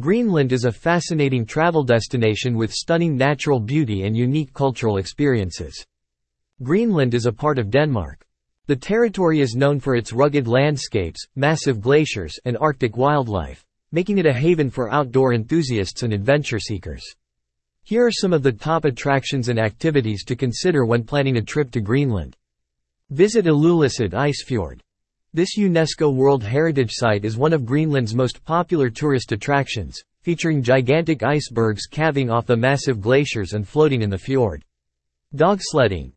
Greenland is a fascinating travel destination with stunning natural beauty and unique cultural experiences. Greenland is a part of Denmark. The territory is known for its rugged landscapes, massive glaciers, and Arctic wildlife, making it a haven for outdoor enthusiasts and adventure seekers. Here are some of the top attractions and activities to consider when planning a trip to Greenland. Visit Ilulissat Icefjord. This UNESCO World Heritage Site is one of Greenland's most popular tourist attractions, featuring gigantic icebergs calving off the massive glaciers and floating in the fjord. Dog sledding.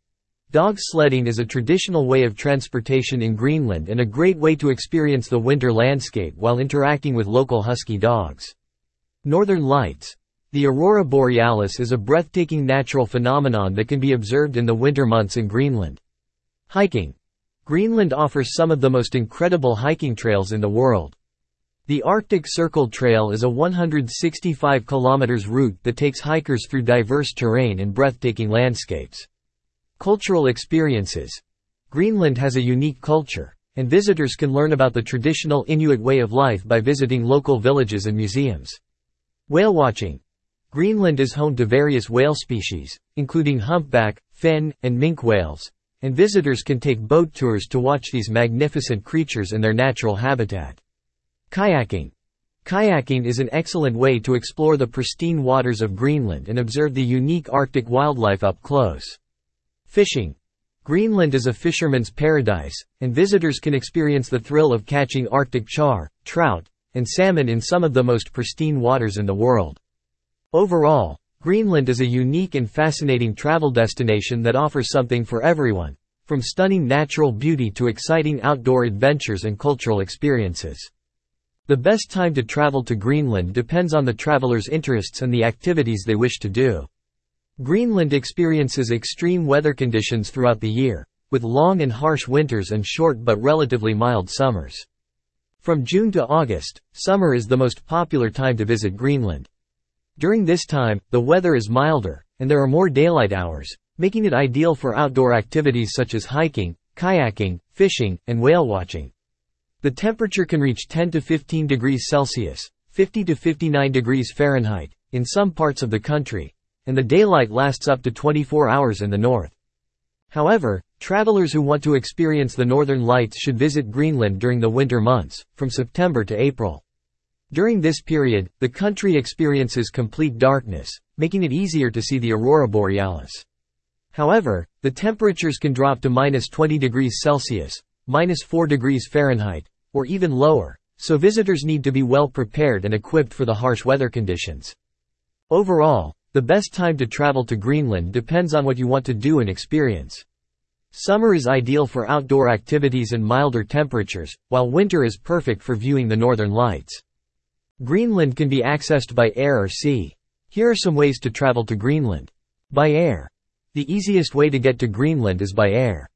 Dog sledding is a traditional way of transportation in Greenland and a great way to experience the winter landscape while interacting with local husky dogs. Northern Lights. The aurora borealis is a breathtaking natural phenomenon that can be observed in the winter months in Greenland. Hiking. Greenland offers some of the most incredible hiking trails in the world. The Arctic Circle Trail is a 165 km route that takes hikers through diverse terrain and breathtaking landscapes. Cultural experiences. Greenland has a unique culture, and visitors can learn about the traditional Inuit way of life by visiting local villages and museums. Whale watching. Greenland is home to various whale species, including humpback, fin, and minke whales, and visitors can take boat tours to watch these magnificent creatures in their natural habitat. Kayaking. Kayaking is an excellent way to explore the pristine waters of Greenland and observe the unique Arctic wildlife up close. Fishing. Greenland is a fisherman's paradise, and visitors can experience the thrill of catching Arctic char, trout, and salmon in some of the most pristine waters in the world. Overall, Greenland is a unique and fascinating travel destination that offers something for everyone, from stunning natural beauty to exciting outdoor adventures and cultural experiences. The best time to travel to Greenland depends on the traveler's interests and the activities they wish to do. Greenland experiences extreme weather conditions throughout the year, with long and harsh winters and short but relatively mild summers. From June to August, summer is the most popular time to visit Greenland. During this time, the weather is milder, and there are more daylight hours, making it ideal for outdoor activities such as hiking, kayaking, fishing, and whale watching. The temperature can reach 10 to 15 degrees Celsius, 50 to 59 degrees Fahrenheit, in some parts of the country, and the daylight lasts up to 24 hours in the north. However, travelers who want to experience the northern lights should visit Greenland during the winter months, from September to April. During this period, the country experiences complete darkness, making it easier to see the aurora borealis. However, the temperatures can drop to minus 20 degrees Celsius, minus 4 degrees Fahrenheit, or even lower, so visitors need to be well prepared and equipped for the harsh weather conditions. Overall, the best time to travel to Greenland depends on what you want to do and experience. Summer is ideal for outdoor activities and milder temperatures, while winter is perfect for viewing the northern lights. Greenland can be accessed by air or sea. Here are some ways to travel to Greenland. By air. The easiest way to get to Greenland is by air.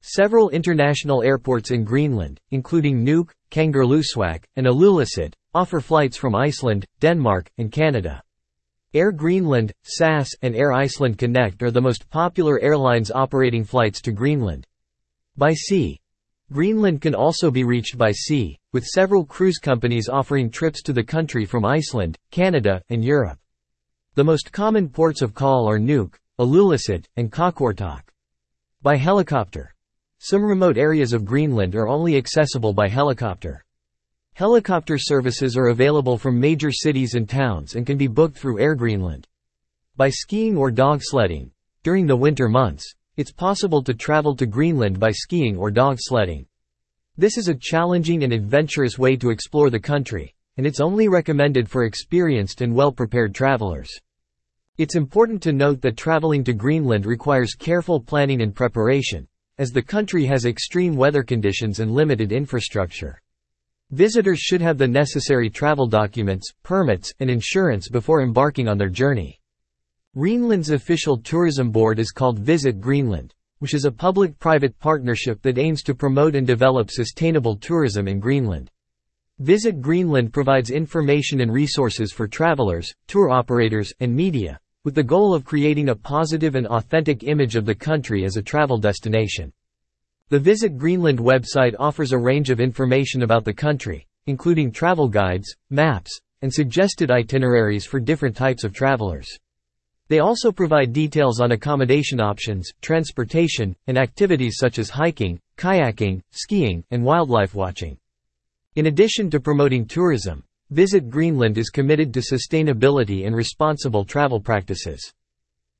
Several international airports in Greenland, including Nuuk, Kangerlussuaq, and Ilulissat, offer flights from Iceland, Denmark, and Canada. Air Greenland, SAS, and Air Iceland Connect are the most popular airlines operating flights to Greenland. By sea. Greenland can also be reached by sea, with several cruise companies offering trips to the country from Iceland, Canada, and Europe. The most common ports of call are Nuuk, Ilulissat, and Qaqortoq. By helicopter. Some remote areas of Greenland are only accessible by helicopter. Helicopter services are available from major cities and towns and can be booked through Air Greenland. By skiing or dog sledding. During the winter months, it's possible to travel to Greenland by skiing or dog sledding. This is a challenging and adventurous way to explore the country, and it's only recommended for experienced and well-prepared travelers. It's important to note that traveling to Greenland requires careful planning and preparation, as the country has extreme weather conditions and limited infrastructure. Visitors should have the necessary travel documents, permits, and insurance before embarking on their journey. Greenland's official tourism board is called Visit Greenland, which is a public-private partnership that aims to promote and develop sustainable tourism in Greenland. Visit Greenland provides information and resources for travelers, tour operators, and media, with the goal of creating a positive and authentic image of the country as a travel destination. The Visit Greenland website offers a range of information about the country, including travel guides, maps, and suggested itineraries for different types of travelers. They also provide details on accommodation options, transportation, and activities such as hiking, kayaking, skiing, and wildlife watching. In addition to promoting tourism, Visit Greenland is committed to sustainability and responsible travel practices.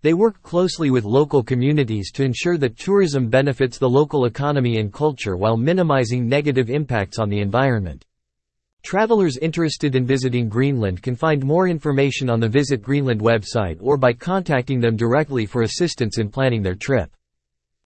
They work closely with local communities to ensure that tourism benefits the local economy and culture while minimizing negative impacts on the environment. Travelers interested in visiting Greenland can find more information on the Visit Greenland website or by contacting them directly for assistance in planning their trip.